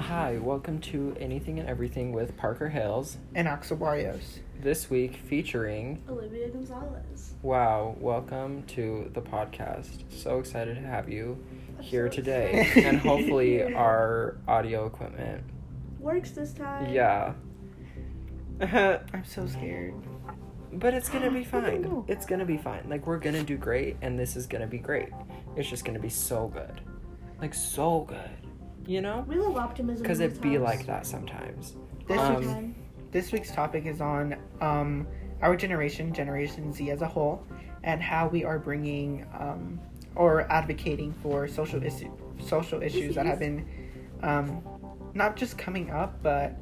Hi, welcome to Anything and Everything with Parker Hales. and Axel Barrios. This week featuring, Olivia Gonzalez. wow, welcome to the podcast. So excited to have you I'm here so today. and hopefully our audio equipment. Works this time. Yeah. I'm so scared. but it's gonna be fine. It's gonna be fine. Like, we're gonna do great, and this is gonna be great. It's just gonna be so good. Like, so good. You know? We love optimism. Because it these be times. like that sometimes. This Um, week's this week's topic is on um, our generation, Generation Z as a whole, and how we are bringing um, or advocating for social issue, social issues that have been um, not just coming up, but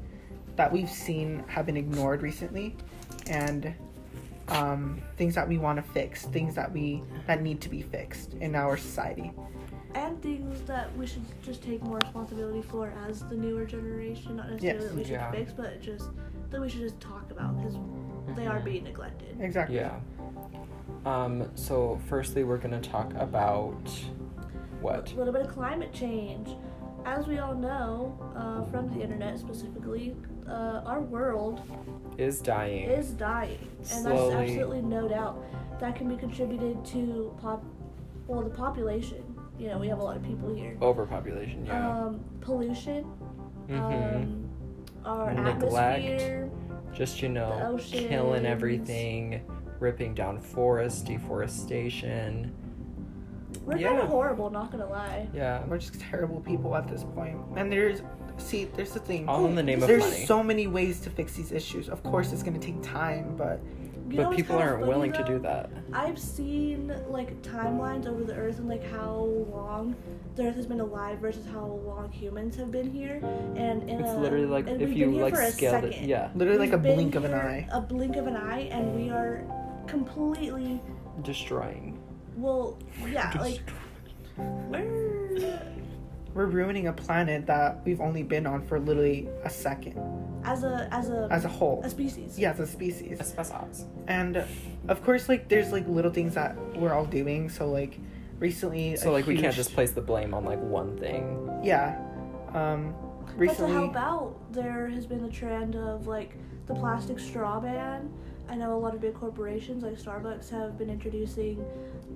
that we've seen have been ignored recently, and um, things that we want to fix, things that we that need to be fixed in our society. And things that we should just take more responsibility for as the newer generation. Not necessarily Yes. that we should Yeah. fix, but just that we should just talk about because they are Mhm. being neglected. Exactly. Yeah. Um, so firstly we're gonna talk about what? A little bit of climate change. As we all know uh, from the internet specifically, uh, our world Is dying. is dying, and Slowly. that's absolutely no doubt. That can be contributed to pop, well, the population. You know, we have a lot of people here. Overpopulation, yeah. Um, pollution, Mm-hmm. um, our Neglect. atmosphere. Just you know, killing everything, ripping down forests, deforestation. We're Yeah. kind of horrible, not gonna lie. Yeah. We're just terrible people at this point. And there's, see, there's the thing. All in the name of there's money. so many ways to fix these issues. Of course, it's going to take time, but You but what's people aren't funny, willing to do that. I've seen like timelines over the Earth and like how long the Earth has been alive versus how long humans have been here, and in It's a, literally like and if we've you been here like for a scaled it. second. Yeah. literally We've like a blink of an eye. A blink of an eye, and we are completely Destroying. well, yeah, like we're We're ruining a planet that we've only been on for literally a second as a as a as a whole. a species. Yeah, as a species. Asbestos. And of course, like there's like little things that we're all doing. So like recently, So a like we can't just place the blame on like one thing. yeah. Um, But to recently, help out, there has been a trend of like the plastic straw ban. I know a lot of big corporations like Starbucks have been introducing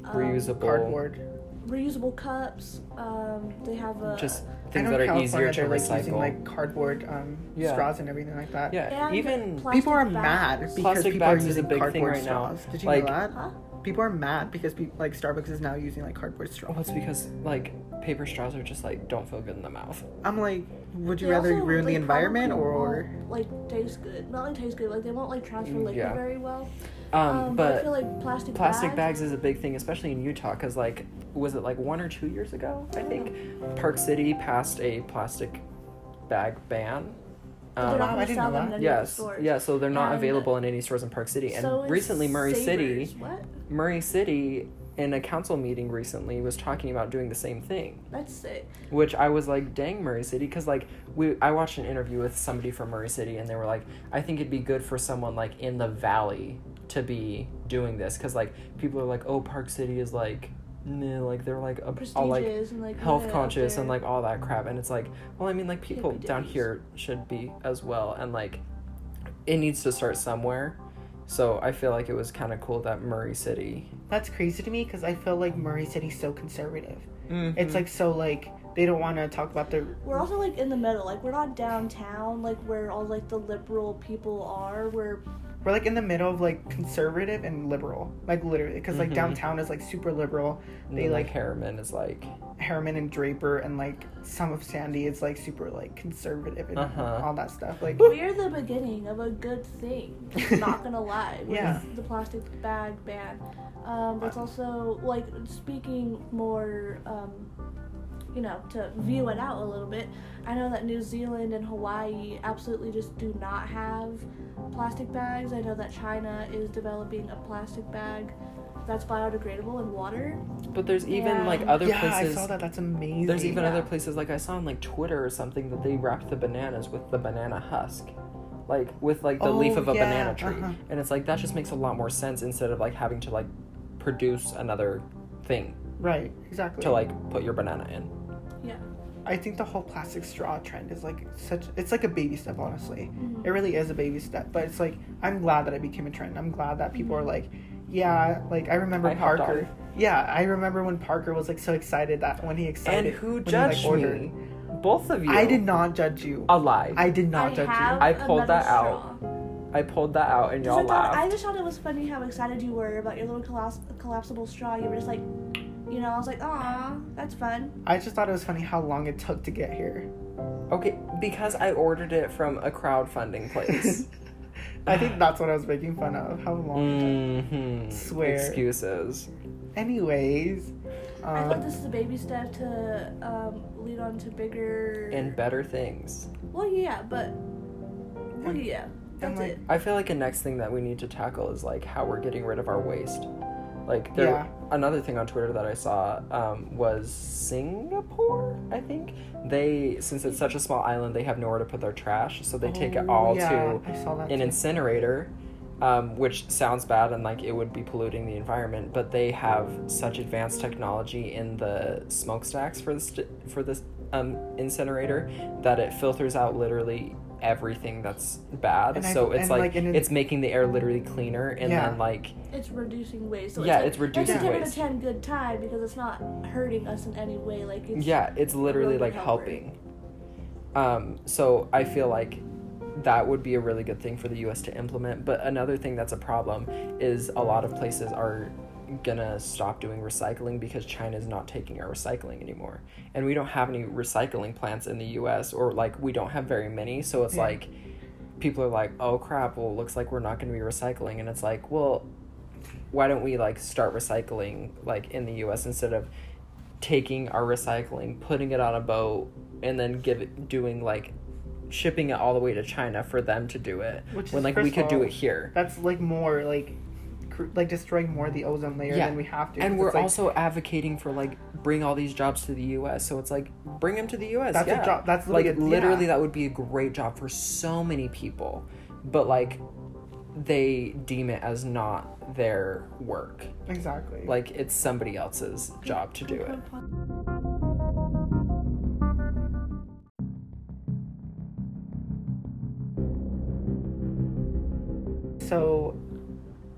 um, Reusable. cardboard. Reusable cups. Um, they have a Just I things know that are California, easier to they're, like, recycle. using like cardboard um, Yeah. straws and everything like that. yeah. and Even People are bags. mad because Plastic people are bags is a using big thing cardboard right now. straws. Did you Like- know that? Huh? People are mad because pe- like Starbucks is now using like cardboard straws. Well, it's because like paper straws are just like don't feel good in the mouth. I'm like, would you They rather also, ruin the environment or? won't, like taste good? Not like taste good. Like they won't like transfer Mm, liquid yeah. very well. Um, I but feel like plastic plastic bags. bags is a big thing, especially in Utah, because like was it like one or two years ago? I think Park City passed a plastic bag ban. They're Um, not Wow, I didn't know that. any of the yes, yeah. So they're not And available in any stores in Park City. And So recently, Murray City, What? Murray City, in a council meeting recently, was talking about doing the same thing. That's sick. which I was like, dang Murray City, because like we, I watched an interview with somebody from Murray City, and they were like, I think it'd be good for someone like in the valley to be doing this, because like people are like, oh, Park City is like, nah, like they're like a, all like and like health conscious and like all that crap, and it's like, well, I mean, like people down here should be as well, and like, it needs to start somewhere. So I feel like it was kind of cool that Murray City. That's crazy to me because I feel like Murray City's so conservative. Mm-hmm. It's like so like they don't want to talk about their. We're also like in the middle. Like we're not downtown, like where all like the liberal people are. We're We're like in the middle of like conservative and liberal, like literally, because like Mhm. downtown is like super liberal. And They then, like Herriman is like Herriman and Draper and like some of Sandy is like super like conservative and Uh-huh. all that stuff. Like we're the beginning of a good thing. not gonna lie. With Yeah. The plastic bag ban. Um, but it's also like speaking more. Um, you know, to view it out a little bit. I know that New Zealand and Hawaii absolutely just do not have plastic bags. I know that China is developing a plastic bag that's biodegradable in water. But there's even Yeah. like other yeah, places. I saw that. That's amazing. There's even Yeah. other places like I saw on like Twitter or something that they wrapped the bananas with the banana husk, like with like the Oh, leaf of a yeah, banana tree, uh-huh. and it's like that just makes a lot more sense instead of like having to like produce another thing right. Exactly. to like put your banana in. Yeah. I think the whole plastic straw trend is like such. It's like a baby step, honestly. Mhm. It really is a baby step, but it's like I'm glad that it became a trend. I'm glad that people are like, yeah, like I remember I Parker. Yeah, I remember when Parker was like so excited that when he excited And who when he, judged like, ordered. me? Both of you. I did not judge you. A lie. I did not I judge have you. I pulled another that out. I pulled that out and y'all I, thought, I just thought it was funny how excited you were about your little collaps- collapsible straw. You were just like, you know, I was like, aw, that's fun. I just thought it was funny how long it took to get here. Okay, because I ordered it from a crowdfunding place. I think that's what I was making fun of. How long? mm-hmm. Swear. Excuses. Anyways, I thought um, this is a baby step to um, lead on to bigger. And better things. well, yeah, but. Well, And- yeah, that's like, it. I feel like a next thing that we need to tackle is like how we're getting rid of our waste. Like there, Yeah. Another thing on Twitter that I saw um, was Singapore. I think they, since it's such a small island, they have nowhere to put their trash, so they take it oh, all yeah, to I saw that an too. incinerator, um, which sounds bad and like it would be polluting the environment. But they have such advanced technology in the smokestacks for the st- for this um, incinerator that it filters out literally everything that's bad. And I- so it's like, like, and it- it's making the air literally cleaner, and Yeah. then like It's reducing waste. So Yeah, it's, like, it's reducing It's a 10 out waste. of 10 good time because it's not hurting us in any way. Like, it's. yeah, it's literally like helping. Um, so I feel like that would be a really good thing for the U.S. to implement. But another thing that's a problem is a lot of places are gonna stop doing recycling because China's not taking our recycling anymore, and we don't have any recycling plants in the U.S. or like we don't have very many. So it's Yeah. like people are like, "Oh crap! Well, it looks like we're not gonna be recycling," and it's like, well, why don't we like start recycling like in the U.S. instead of taking our recycling, putting it on a boat, and then give it doing like shipping it all the way to China for them to do it Which when is, like we could do it here. That's like more like, cr- like destroying more of the ozone layer Yeah. than we have to. And we're like, also advocating for like bring all these jobs to the U.S. So it's like bring them to the U.S. That's a job- that's like literally a- literally yeah. that would be a great job for so many people, but like they deem it as not their work. exactly. Like it's somebody else's job to do it.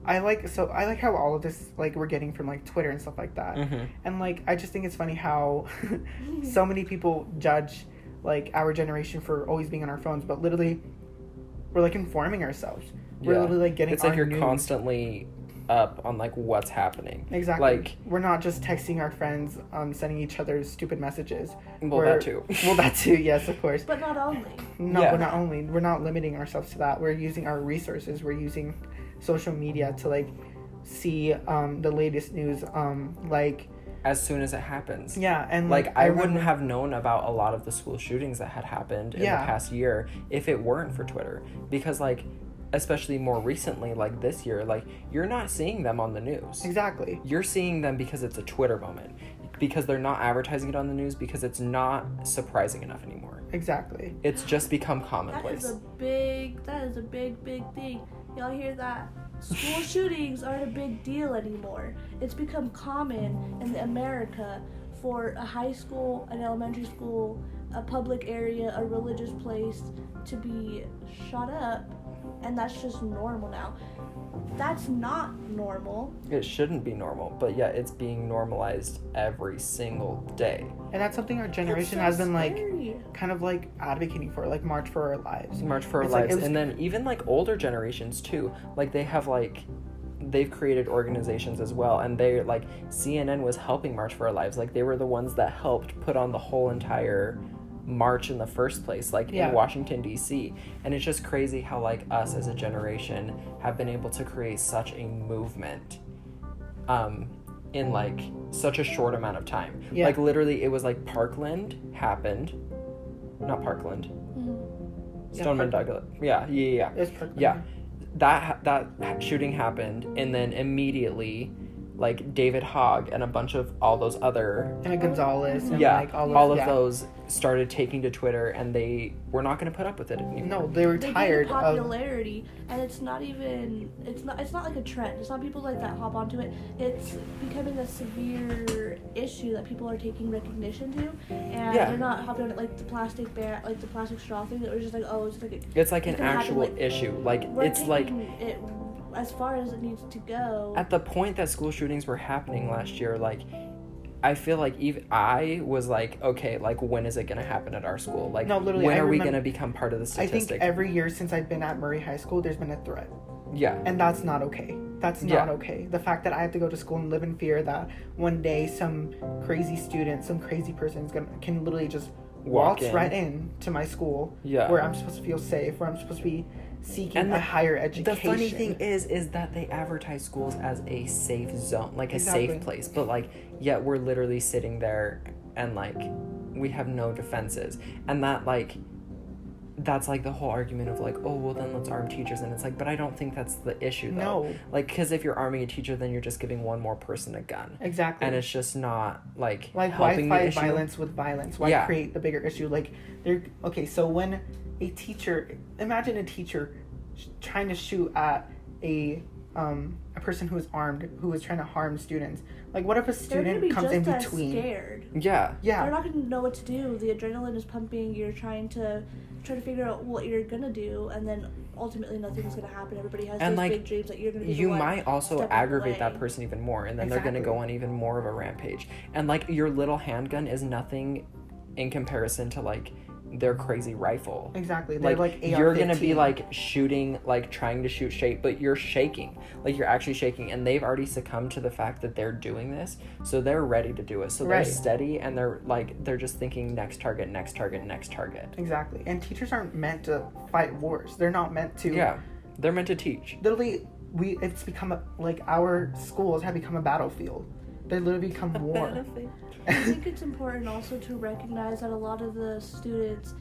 I like so I like how all of this like we're getting from like Twitter and stuff like that. Mhm. And like I just think it's funny how so many people judge like our generation for always being on our phones, but literally we're like informing ourselves. We're Yeah. literally like getting It's like you're news. constantly up on like what's happening. Exactly. Like we're not just texting our friends, um, sending each other stupid messages. well We're- that too. well, that too. Yes, of course. But not only. No, Yeah. we're not only we're not limiting ourselves to that. We're using our resources. We're using social media to like see um, the latest news. Um, like as soon as it happens. yeah, and Like I, wouldn't have known about a lot of the school shootings that had happened in Yeah. the past year if it weren't for Twitter. Because like especially more recently, like this year, like you're not seeing them on the news. exactly. You're seeing them because it's a Twitter moment. Because they're not advertising it on the news because it's not surprising enough anymore. Exactly. It's just become commonplace. That is a big. That is a big, big thing. Y'all hear that? School shootings aren't a big deal anymore. It's become common in America for a high school, an elementary school, a public area, a religious place to be shot up, and that's just normal now. That's not normal. It shouldn't be normal, but yet it's being normalized every single day. And that's something our generation so has been like kind of like advocating for, like March for Our Lives. March for Our It's Lives, it was- and then even like older generations too. Like they have like they've created organizations as well, and they like CNN was helping March for Our Lives. Like they were the ones that helped put on the whole entire march in the first place, like Yeah. in Washington D.C. And it's just crazy how like us as a generation have been able to create such a movement. Um, in like such a short amount of time. Yeah. Like literally, it was like Parkland happened, not Parkland. Mhm. Yeah, Stoneman Parkland. Douglas. Yeah, yeah, yeah. It's perfect. Yeah. That that shooting happened, and then immediately, like David Hogg and a bunch of all those other And Gonzalez and yeah, like all, all of, of yeah. those started taking to Twitter and they were not going to put up with it anymore. No, they were they tired gain of. popularity and it's not even it's not it's not like a trend it's not people like that hop onto it it's becoming a severe issue that people are taking recognition to and Yeah. they're not hopping on it like the plastic ban like the plastic straw thing that was just like oh it's like a, It's like an It's gonna happen, actual like, issue. Like we're it's like it as far as it needs to go at the point that school shootings were happening last year, like I feel like even I was like, okay, like when is it gonna happen at our school? Like No, literally, when I are we gonna become part of the I statistic? think every year since I've been at Murray High School, there's been a threat, yeah. and that's not okay. That's not Yeah. okay. The fact that I have to go to school and live in fear that one day some crazy student, some crazy person is gonna can literally just Walk waltz in. right in to my school, Yeah. where I'm supposed to feel safe, where I'm supposed to be seeking And a the- higher education. The funny thing is, is that they advertise schools as a safe zone, like a Exactly. safe place, but like, yet we're literally sitting there and like, we have no defenses, and that like, that's like the whole argument of like, oh well, then let's arm teachers, and it's like, but I don't think that's the issue though. No. Like, because if you're arming a teacher, then you're just giving one more person a gun, exactly. and it's just not like like why helping the fight violence with violence why Yeah. create the bigger issue like they're okay so when a teacher imagine a teacher trying to shoot at a um a person who is armed who is trying to harm students like what if a student comes in between? scared. Yeah, yeah. They're not gonna know what to do. The adrenaline is pumping. You're trying to try to figure out what you're gonna do and then ultimately nothing's gonna happen. Everybody has And, those like, big dreams that you're gonna be you might also aggravate that person even more and then they're going to go on even more of a rampage. And like your little handgun is nothing in comparison to like their crazy rifle. Exactly. They're like, like, you're gonna be like shooting like trying to shoot shape but you're shaking. Like you're actually shaking and they've already succumbed to the fact that they're doing this so they're ready to do it. So Right. they're steady and they're like they're just thinking next target next target next target. Exactly. And teachers aren't meant to fight wars. They're not meant to yeah. They're meant to teach. Literally we it's become a, like our schools have become a battlefield they literally become war I think it's important also to recognize that a lot of the students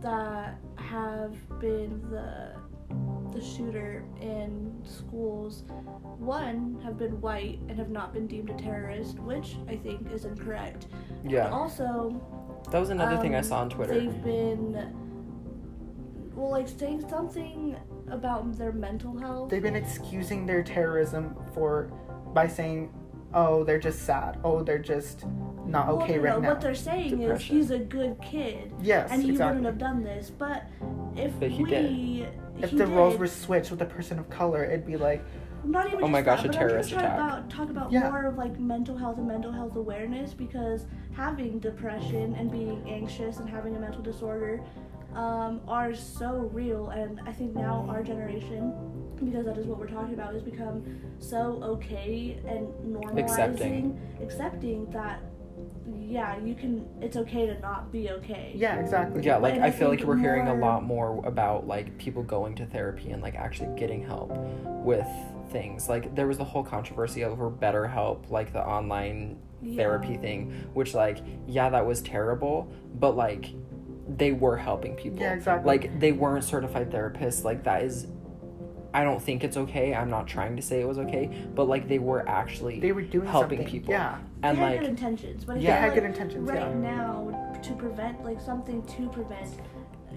that have been the the shooter in schools, one have been white and have not been deemed a terrorist, which I think is incorrect. Yeah also, that was another thing i um, saw on twitter They've been well, like saying something about their mental health. they've been excusing their terrorism for by saying oh they're just sad oh they're just not Well, okay no, right no, now What they're saying Depression. is he's a good kid. yes and he exactly wouldn't have done this. But if But we, did. if he the roles were switched with a person of color it'd be like not even Oh my gosh, that, a terrorist attack. About, talk about Yeah. more of like mental health and mental health awareness because having depression and being anxious and having a mental disorder um, are so real, and I think now our generation, because that is what we're talking about, has become so okay and normalizing, Accepting. accepting that. Yeah, you can. It's okay to not be okay. yeah exactly Yeah, like I I feel like we're hearing a lot more about like people going to therapy and like actually getting help with things. Like there was the whole controversy over BetterHelp, like the online Yeah. therapy thing, which like yeah, that was terrible, but like they were helping people. Yeah, exactly. Like they weren't certified therapists. Like that is I don't think it's okay. I'm not trying to say it was okay, but like they were actually they were doing helping something. people. yeah and they had like good intentions, but Yeah. they had like good intentions right yeah now to prevent like something to prevent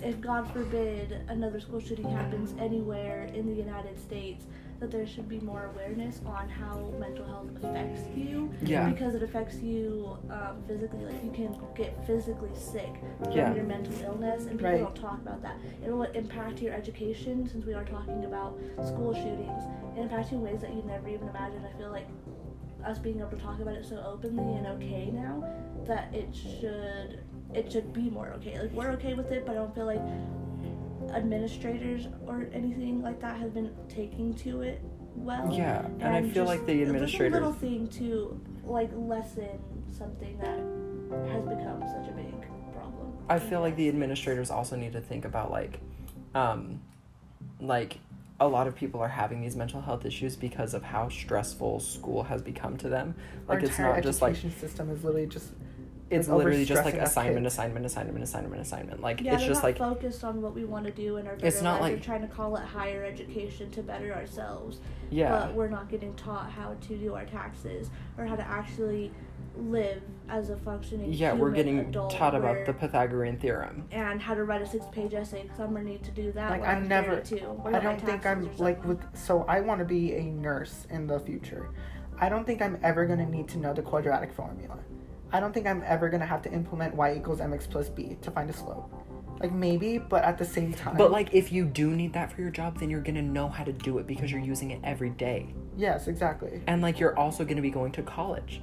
if god forbid another school shooting happens anywhere in the united states that there should be more awareness on how mental health affects you Yeah. because it affects you um, physically like you can get physically sick from Yeah. your mental illness and people Right. don't talk about that it will impact your education since we are talking about school shootings it impacts you in ways that you never even imagined i feel like us being able to talk about it so openly and okay now that it should it should be more okay. Like we're okay with it, but I don't feel like administrators or anything like that have been taking to it well. yeah, and, I feel just- like the it's just a little thing to like lessen something that has become such a big problem. I feel like the administrators also need to think about like, um, like a lot of people are having these mental health issues because of how stressful school has become to them. our Like it's entire not just like education system is literally just it's Like, literally just like assignment, assignment, assignment, assignment, assignment. Like Yeah, it's just not like focused on what we want to do in our better It's not lives. like- They're trying to call it higher education to better ourselves. yeah. But we're not getting taught how to do our taxes or how to actually live as a functioning Yeah, we're getting adult taught about the Pythagorean theorem. and how to write a six-page essay because I'm gonna need to do that. Like, I'm I'm never- 32, or I don't think I'm like with. So I want to be a nurse in the future. I don't think I'm ever gonna need to know the quadratic formula. I don't think I'm ever gonna have to implement y equals mx plus b to find a slope. Like maybe, but at the same time. But like if you do need that for your job, then you're gonna know how to do it because you're using it every day. yes, exactly. And like you're also gonna be going to college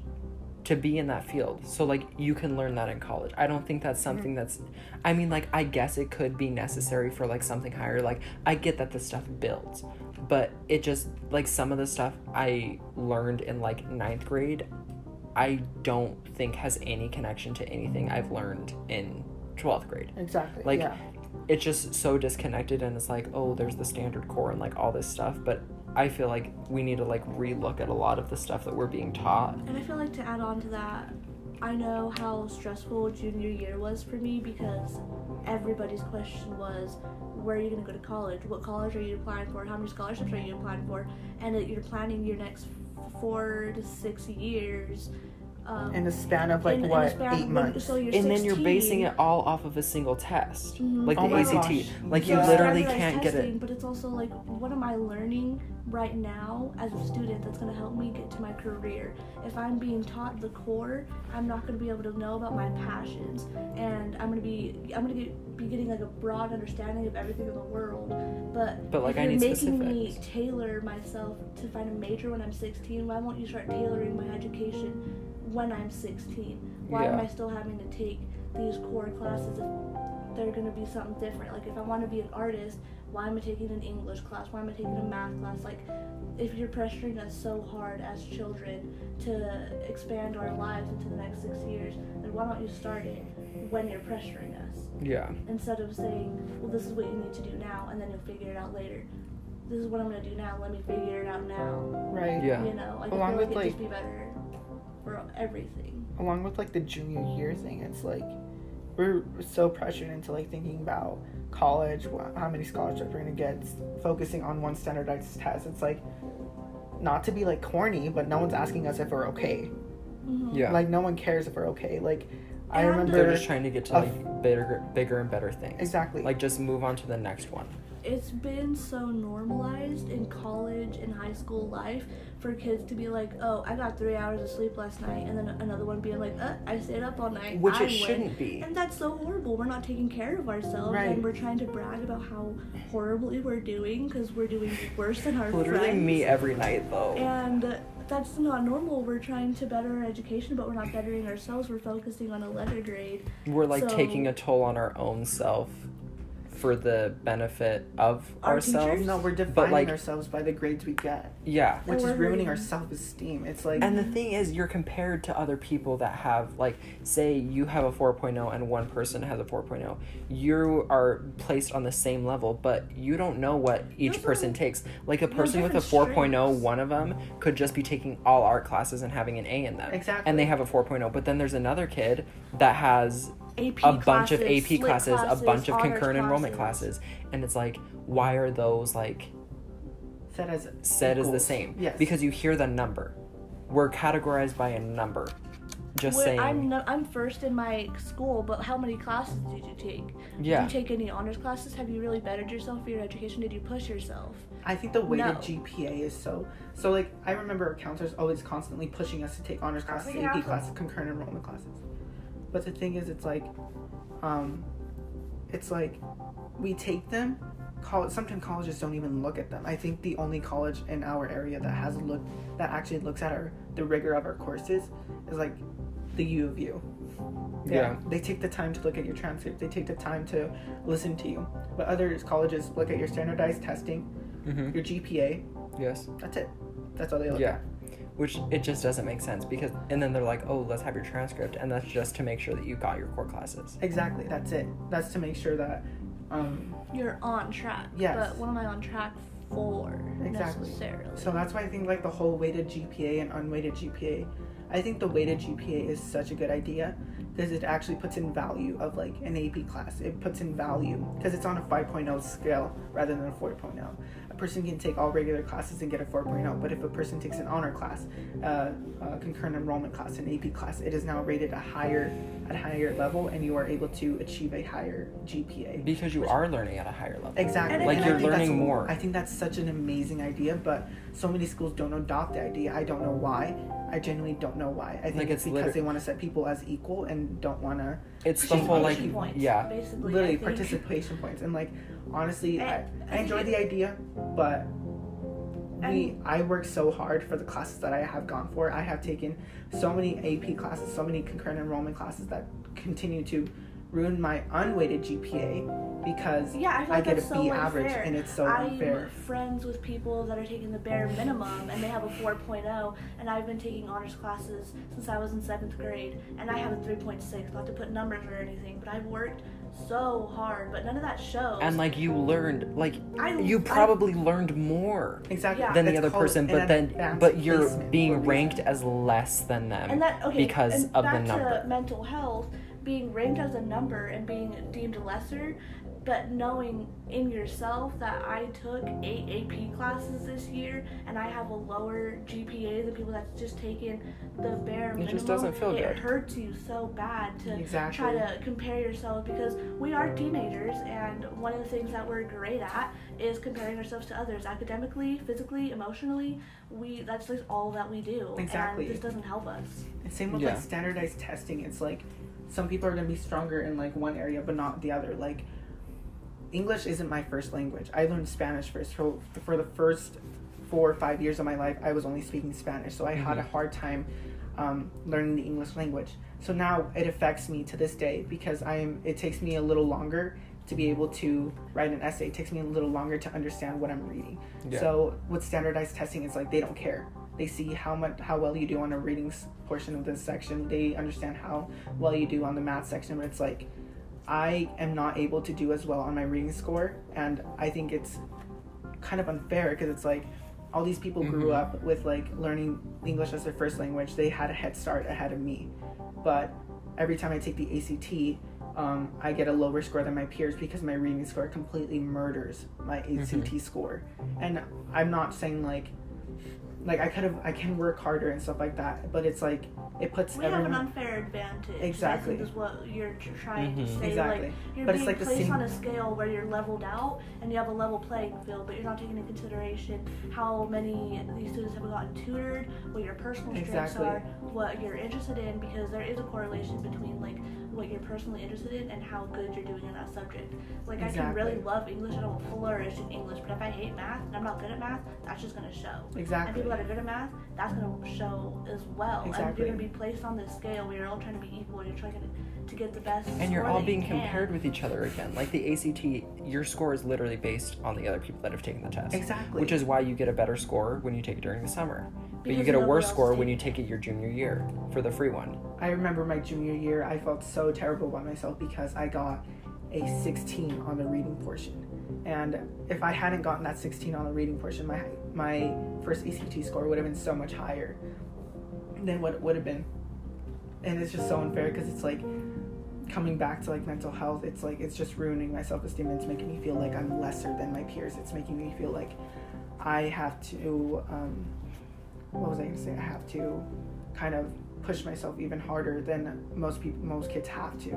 to be in that field. So like you can learn that in college. I don't think that's something that's I mean like I guess it could be necessary for like something higher. Like I get that this stuff builds. But it just like some of the stuff I learned in like ninth grade I don't think has any connection to anything I've learned in twelfth grade. Exactly. Like, yeah. It's just so disconnected and it's like, oh, there's the standard core and like all this stuff. But I feel like we need to like relook at a lot of the stuff that we're being taught. And I feel like to add on to that, I know how stressful junior year was for me because everybody's question was, where are you going to go to college? What college are you applying for? How many scholarships are you applying for? And that you're planning your next f- four to six years. Um, in the span of like in- in a what span- eight when- months. So you're and then you're basing it all off of a single test. Mhm. Like Oh the my ACT. gosh. Like you literally can't get it. But it's also like, what am I learning right now as a student that's going to help me get to my career? If I'm being taught the core, I'm not going to be able to know about my passions, and I'm going to be I'm going to get, be getting like a broad understanding of everything in the world. But But, like, if I you're need making me tailor myself to find a major when I'm 16, why won't you start tailoring my education when I'm 16? Why am I still having to take these core classes if they're gonna be something different. Like if I want to be an artist, why am I taking an English class? Why am I taking a math class? Like if you're pressuring us so hard as children to expand our lives into the next six years, then why don't you start it when you're pressuring us Yeah. instead of saying, well, this is what you need to do now, and then you'll figure it out later. This is what I'm gonna do now. Let me figure it out now. right. Yeah. You know, like Along I feel like with, it'd like- just be better for everything. along with like the junior year thing it's like we're so pressured into like thinking about college wh- how many scholarships we're going to get focusing on one standardized test it's like not to be like corny but no one's asking us if we're okay Mhm. Yeah. like no one cares if we're okay like i And remember They're just trying to get to of- like bigger, bigger and better things. exactly Like just move on to the next one. It's been so normalized in college and high school life for kids to be like, oh, I got three hours of sleep last night, and then another one being like, uh, I stayed up all night. Which I it win." shouldn't be. And that's so horrible. We're not taking care of ourselves, Right. and we're trying to brag about how horribly we're doing because we're doing worse than our Literally friends. me every night though. And that's not normal. We're trying to better our education, but we're not bettering ourselves. We're focusing on a letter grade. We're like So- taking a toll on our own self for the benefit of Our ourselves. teachers? no we're defining like- ourselves by the grades we get Yeah. which is we're ruining our self-esteem it's like And the thing is, you're compared to other people that have, like, say you have a 4.0 and one person has a 4.0. You are placed on the same level, but you don't know what each Those are- person takes. Like, a They're person with a different 4.0, streams. one of them could just be taking all art classes and having an A in them. Exactly. And they have a 4.0. But then there's another kid that has AP a bunch of AP split classes, a bunch of honors concurrent enrollment classes. And it's like, why are those, like, set as said as the same? yes Because you hear the number. We're categorized by a number. Just Well, saying. I'm no, I'm first in my school, but how many classes did you take? yeah. Did you take any honors classes? Have you really bettered yourself for your education? Did you push yourself? I think the weighted No. GPA is so so like I remember counselors always constantly pushing us to take honors classes, AP classes, concurrent enrollment classes. But the thing is it's like um it's like we take them college sometimes colleges don't even look at them. I think the only college in our area that has a look that actually looks at our the rigor of our courses is like the U of U. Yeah. They take the time to look at your transcript. They take the time to listen to you. But other colleges look at your standardized testing, Mm-hmm. your GPA, Yes. that's it. That's all they look Yeah. at. Which it just doesn't make sense because, and then they're like, oh, let's have your transcript, and that's just to make sure that you got your core classes. Exactly. That's it. That's to make sure that, um, You're on track. Yes. But what am I on track for Exactly. necessarily? so that's why I think like the whole weighted GPA and unweighted GPA I think the weighted GPA is such a good idea because it actually puts in value of like an AP class. It puts in value because it's on a 5.0 scale rather than a 4.0. A person can take all regular classes and get a 4.0, but if a person takes an honor class, uh, a concurrent enrollment class, an AP class, it is now rated a higher at a higher level, and you are able to achieve a higher GPA. Because you are learning at a higher level. Exactly. And Like And I you're think that's- learning more. I think that's such an amazing idea, but so many schools don't adopt the idea. I don't know why. I genuinely don't know why. I think Like, it's it's because they want to set people as equal and don't want to It's the whole like points, yeah. basically. literally participation points. And like honestly, I, I I enjoy the idea, but we, I work so hard for the classes that I have gone for. I have taken so many AP classes, so many concurrent enrollment classes that continue to ruin my unweighted GPA because Yeah, I feel I get a so B average unfair. and it's so I'm unfair. friends with people that are taking the bare minimum and they have a 4.0, and I've been taking honors classes since I was in seventh grade, and I have a 3.6. Not to put numbers or anything, but I've worked so hard, but none of that shows. And like you learned like I, you I- probably learned more Exactly. Yeah. than the other person, but then but you're placement for a being ranked as less than them and that okay because and of the number. to mental health being ranked as a number and being deemed lesser but knowing in yourself that i took eight ap classes this year and i have a lower gpa than people that's just taken the bare minimum it just doesn't feel it good. hurts you so bad to Exactly. try to compare yourself because we are teenagers and one of the things that we're great at is comparing ourselves to others academically physically emotionally we that's just all that we do Exactly. and this doesn't help us And same with Yeah. like standardized testing. It's like some people are gonna be stronger in like one area but not the other. Like English isn't my first language. I learned Spanish first. For, for the first four or five years of my life, I was only speaking Spanish, so I had a Mhm. hard time um, learning the English language. So now it affects me to this day because I am. It takes me a little longer to be able to write an essay. It takes me a little longer to understand what I'm reading. Yeah. So with standardized testing, it's like they don't care. They see how much how well you do on a reading portion of this section. They understand how well you do on the math section. But it's like I am not able to do as well on my reading score, and I think it's kind of unfair because it's like all these people grew Mhm. up with like learning English as their first language. They had a head start ahead of me, but every time I take the ACT, um, I get a lower score than my peers because my reading score completely murders my ACT score. And I'm not saying like like I could have I can work harder and stuff like that, but it's like it puts we have an unfair advantage. Exactly. I think is what you're trying to Mhm. say. Exactly. Like you're But it's being like the placed same- on a scale where you're leveled out and you have a level playing field, but you're not taking into consideration how many these students have gotten tutored, what your personal strengths Exactly. are, what you're interested in, because there is a correlation between like what you're personally interested in and how good you're doing in that subject. Like I can really love English and I'll flourish in English, but if I hate math and I'm not good at math, that's just gonna show. Exactly. And exactly people that are good at math, that's going to show as well. Exactly. And Exactly. you're going to be placed on this scale where you're all trying to be equal. You're trying to, to get the best. and you're all being you compared with each other again. Like the ACT, your score is literally based on the other people that have taken the test. exactly Which is why you get a better score when you take it during the summer. But you get a worse score when you take it your junior year for the free one. I remember my junior year, I felt so terrible about myself because I got a 16 on the reading portion. And if I hadn't gotten that 16 on the reading portion, my my first ACT score would have been so much higher than what it would have been. And it's just so unfair because it's like coming back to like mental health, it's like it's just ruining my self-esteem and it's making me feel like I'm lesser than my peers. It's making me feel like I have to um what was I gonna say? I have to kind of push myself even harder than most people most kids have to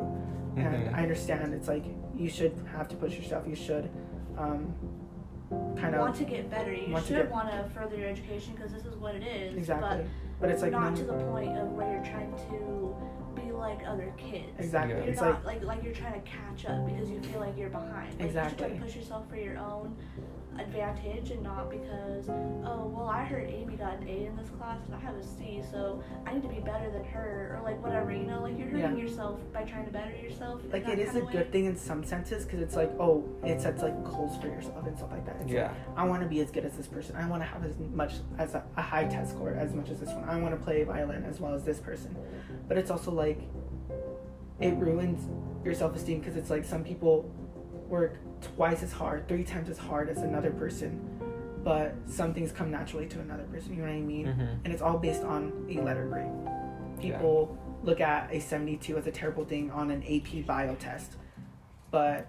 and Mhm. i understand it's like you should have to push yourself you should um, kind of want to get better. You want to should get- want to further your education because this is what it is. exactly but it's like not none- to the point of where you're trying to be like other kids. exactly Yeah. You're it's not like like, like you're trying to catch up because you feel like you're behind. Like, You should Exactly. try to push yourself for your own advantage and not because oh well I heard Amy got an A in this class and I have a C so I need to be better than her or like whatever you know like you're hurting Yeah. yourself by trying to better yourself. like it is a good thing in some senses because it's like oh it sets like goals for yourself and stuff like that it's like, Yeah. I want to be as good as this person. I want to have as much as a, a high test score as much as this one. I want to play violin as well as this person. But it's also like it ruins your self esteem because it's like some people work twice as hard, three times as hard as another person, but some things come naturally to another person. You know what I mean? Mhm. And it's all based on a letter grade. people look at a 72 as a terrible thing on an AP bio test, but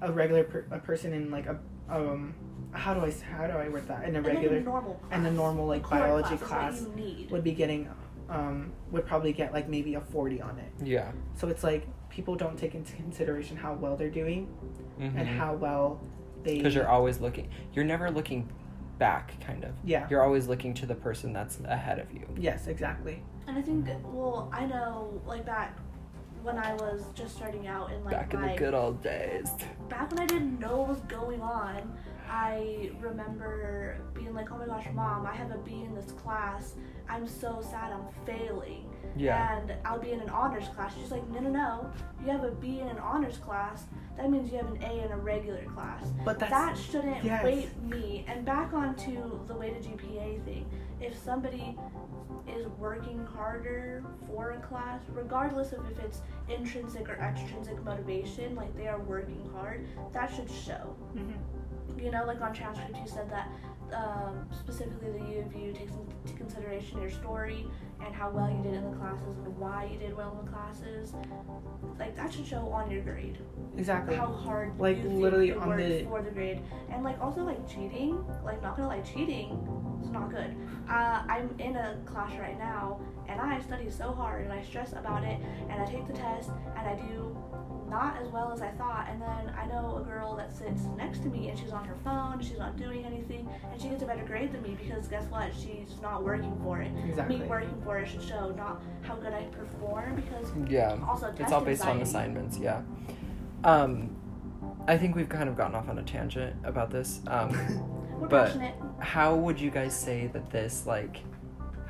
a regular per- a person in like a um how do I s- how do I word that in a And regular a normal class, and a normal like core biology class, class what you need. would be getting um would probably get like maybe a 40 on it. Yeah. So it's like people don't take into consideration how well they're doing and mm-hmm. how well they Because you're always looking. You're never looking back, kind of. yeah You're always looking to the person that's ahead of you. yes exactly And I think, well, I know, like back when I was just starting out in like Back in my the good old days. back when I didn't know what was going on, I remember being like, "Oh my gosh, mom, I have a B in this class. I'm so sad. I'm failing." Yeah. And I'll be in an honors class. She's like, "No, no, no. You have a B in an honors class. That means you have an A in a regular class. but that's that shouldn't yes. weight me." And back onto the weighted GPA thing. If somebody is working harder for a class, regardless of if it's intrinsic or extrinsic motivation, like they are working hard, that should show. Mhm. You know, like on transcript, you said that um, specifically the U of U takes into consideration your story and how well you did in the classes and why you did well in the classes. Like that should show on your grade exactly how hard Like, you literally you on the- for the grade, and like also like cheating, like not gonna lie, cheating is not good. Uh, I'm in a class right now, and I study so hard, and I stress about it, and I take the test, and I do not as well as I thought, and then I know a girl that sits next to me, and she's on her phone, she's not doing anything, and she gets a better grade than me because guess what? She's not working for it. exactly Me working for it should show not how good I perform because Yeah. also test It's all based on assignments, yeah. Um, I think we've kind of gotten off on a tangent about this. Um, We're But- passionate. how would you guys say that this, like,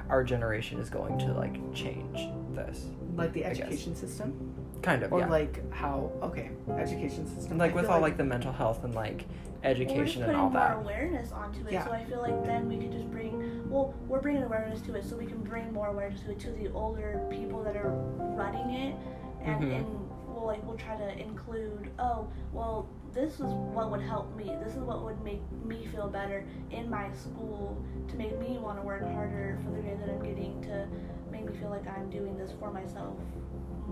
our generation is going to, like, change this? like the education system Kind of, or yeah. like how okay education system like, I with all, like, the mental health and, like, Well, education we're just and putting all more that. awareness onto it. Yeah. So I feel like then we could just bring. Well, we're bringing awareness to it, so we can bring more awareness to it to the older people that are running it, and Mhm. and we'll like we'll try to include. Oh, well, this is what would help me. This is what would make me feel better in my school to make me want to work harder for the grade that I'm getting to make me feel like I'm doing this for myself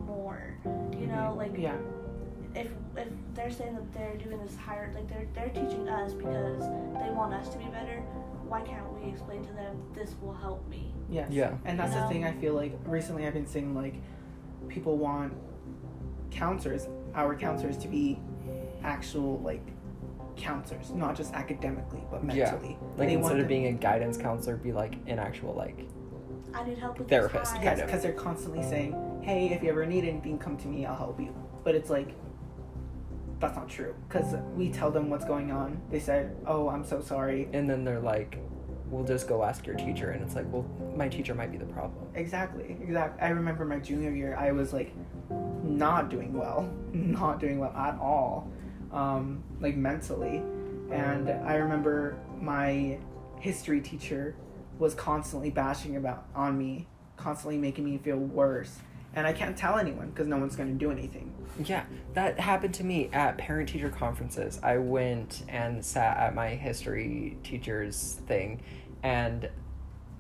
more. You know, mm-hmm. like yeah if if they're saying that they're doing this higher like they're they're teaching us because they want us to be better why can't we explain to them this will help me yes Yeah. and that's You the thing I feel like recently I've been seeing like people want counselors our counselors to be actual like counselors not just academically but Yeah. mentally Like, They instead of being a guidance counselor, be, like, an actual, like, i need help with Therapist, this kind of. because they're constantly saying, "Hey, if you ever need anything, come to me. I'll help you." But it's like that's not true because we tell them what's going on. They said, "Oh, I'm so sorry." and then they're like, we'll just go ask your teacher. And it's like, well, my teacher might be the problem. Exactly, exactly. I remember my junior year, I was like not doing well, not doing well at all, um, like mentally. And I remember my history teacher was constantly bashing about on me, constantly making me feel worse. And I can't tell anyone because no one's going to do anything. Yeah, that happened to me at parent teacher conferences. I went and sat at my history teacher's thing, and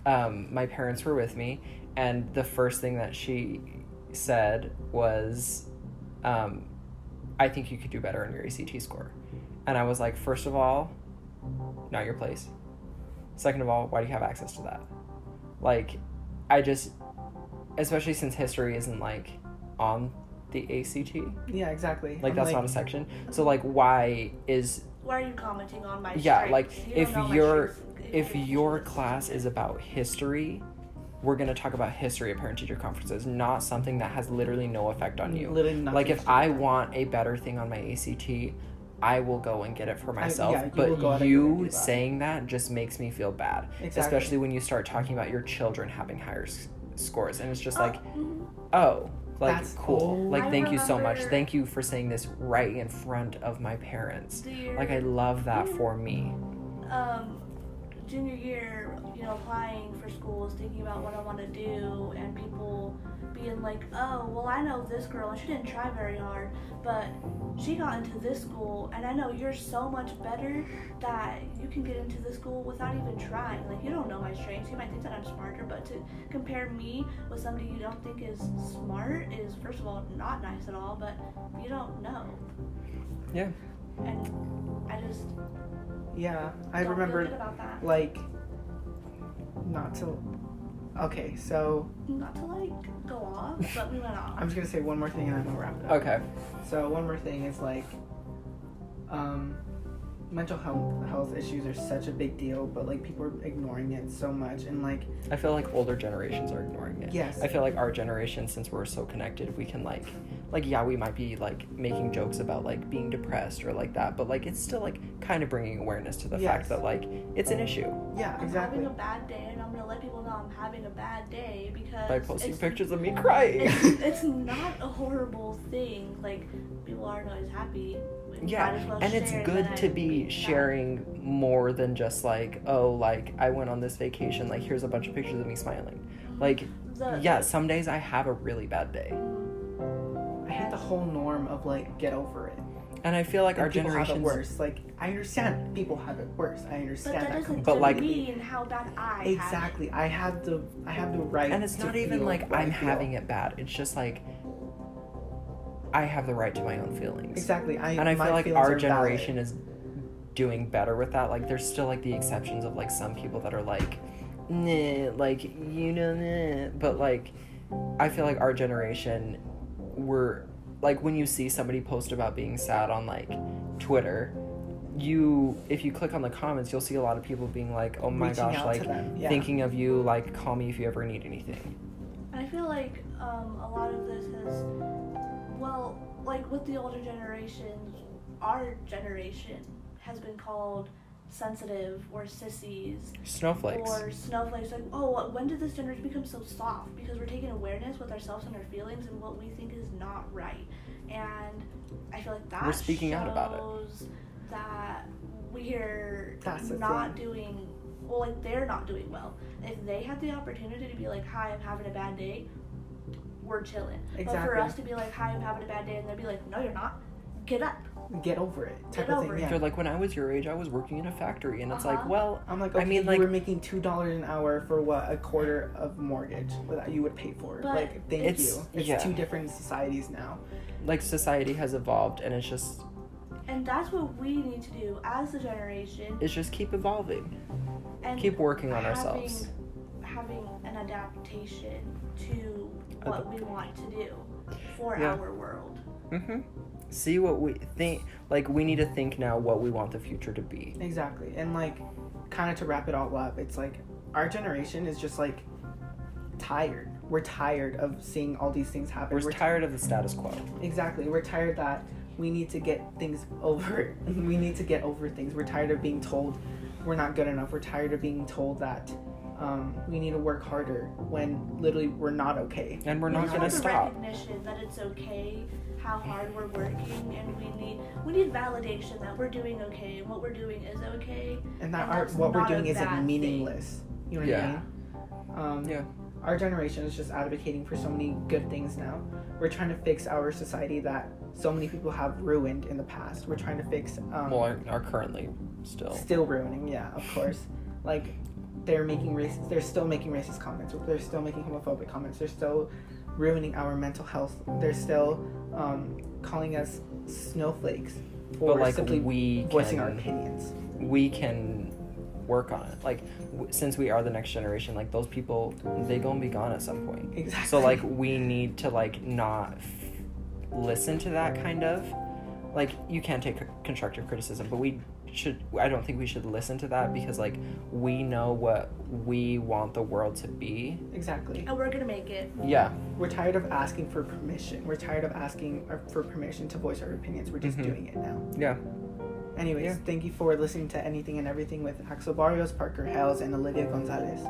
um, my parents were with me. And the first thing that she said was, um, I think you could do better on your ACT score. And I was like, first of all, not your place. Second of all, why do you have access to that? Like, I just, especially since history isn't like on the ACT. Yeah, exactly. Like I'm that's not a section. So like why is why are you commenting on my Yeah, strengths? like, You if don't know my you're- strengths. if your class is about history, we're gonna talk about history at parent teacher conferences, not something that has literally no effect on you. Literally nothing Like if I with want a better thing on my ACT, I will go and get it for myself. yeah, you will go out but of your way to you that. saying that just makes me feel bad, Exactly. especially when you start talking about your children having higher s- scores, and it's just Oh, like, oh, like That's cool. cool. Like I thank you so much. Thank you for saying this right in front of my parents. Year- Like I love that for me. um, junior year, you know, applying for schools, thinking about what I want to do, and people being like, oh, well, I know this girl and she didn't try very hard, but she got into this school, and I know you're so much better that you can get into this school without even trying. Like, you don't know my strengths. You might think that I'm smarter, but to compare me with somebody you don't think is smart is, first of all, not nice at all, but you don't know. Yeah. And I just Yeah, I remember feel good about that. like not to. Okay, so Not to like go off, but we went off. I'm just gonna say one more thing and then we'll wrap it up. Okay. So one more thing is like, um, mental health health issues are such a big deal, but like people are ignoring it so much, and like I feel like older generations are ignoring it. yes, I feel like our generation, since we're so connected, we can like, like yeah, we might be like making jokes about like being depressed or like that, but like it's still like kind of bringing awareness to the Yes. fact that like it's an issue yeah, I'm exactly. having a bad day, and I'm gonna let people know I'm having a bad day because by posting it's, pictures of me crying. It's, it's not a horrible thing. Like people aren't always happy. Yeah, well and it's good to I'm be being sad. sharing more than just like oh like I went on this vacation like here's a bunch of pictures of me smiling. Mm-hmm. Like The, yeah, some days I have a really bad day, I hate the whole norm of like get over it. and I feel like And our people have it generation worse. Like I understand people have it worse. I But understand that that. doesn't But, like- mean how bad I have exactly. I have the I have the right. and it's to not even feel like I I'm having it bad. It's just like I have the right to my own feelings. Exactly. I and I feel like our generation valid. is doing better with that. Like there's still like the exceptions of like some people that are like, nah, like you know, nah. but like I feel like our generation, we're like when you see somebody post about being sad on like Twitter. You, if you click on the comments, you'll see a lot of people being like, "Oh my Reaching gosh, like yeah. thinking of you, like call me if you ever need anything." I feel like um, a lot of this has, well, like with the older generations, our generation has been called sensitive or sissies Snowflakes. or snowflakes. Like, oh, when did this generation become so soft? Because we're taking awareness with ourselves and our feelings and what we think is not right. And I feel like that We're speaking out about it. shows that we're That's not doing well. Like they're not doing well. If they had the opportunity to be like, "Hi, I'm having a bad day," we're chilling. But for us to be like, "Hi, I'm having a bad day," and they'd be like, "No, you're not. Get up." Get over it type Get of over thing. it. Yeah. They're like, when I was your age, I was working in a factory, and it's like, Uh-huh. well, I'm like, I okay, mean, you like- were making two dollars an hour for what a quarter of mortgage that you would pay for. Like, thank It's- you. It's yeah. two different societies now. like society has evolved, and it's just, And that's what we need to do as a generation. Is just keep evolving, and keep working on having, ourselves. Having an adaptation to what we want to do for Yeah. our world. Mm-hmm. See what we think. Like we need to think now what we want the future to be. Exactly. And like, kind of to wrap it all up, it's like our generation is just like tired. We're tired of seeing all these things happen. We're tired of the status quo. Exactly. We're tired that we need to get things over. we need to get over things. We're tired of being told we're not good enough. We're tired of being told that um, we need to work harder when literally we're not okay. And we're We not just gonna stop. recognition that it's okay how hard we're working, and we need we need validation that we're doing okay and what we're doing is okay. And that And our, what we're doing isn't bad thing. meaningless. You know what Yeah. I mean? Um, Yeah. Our generation is just advocating for so many good things now. We're trying to fix our society that so many people have ruined in the past. We're trying to fix. Um, Well, are, are currently still. still ruining yeah of course like they're making racist they're still making racist comments they're still making homophobic comments they're still ruining our mental health they're still um, calling us snowflakes for But like simply we voicing our opinions we can work on it. Like w- since we are the next generation, like those people, they gonna be gone at some point. exactly So like we need to like not f- listen to that kind of like you can take constructive criticism, but we should I don't think we should listen to that because like we know what we want the world to be. exactly And we're gonna make it. Yeah. we're tired of asking for permission we're tired of asking uh, for permission to voice our opinions we're just Mhm. doing it now Yeah. anyways Yeah. thank you for listening to anything and everything with axel barrios parker hales and olivia gonzalez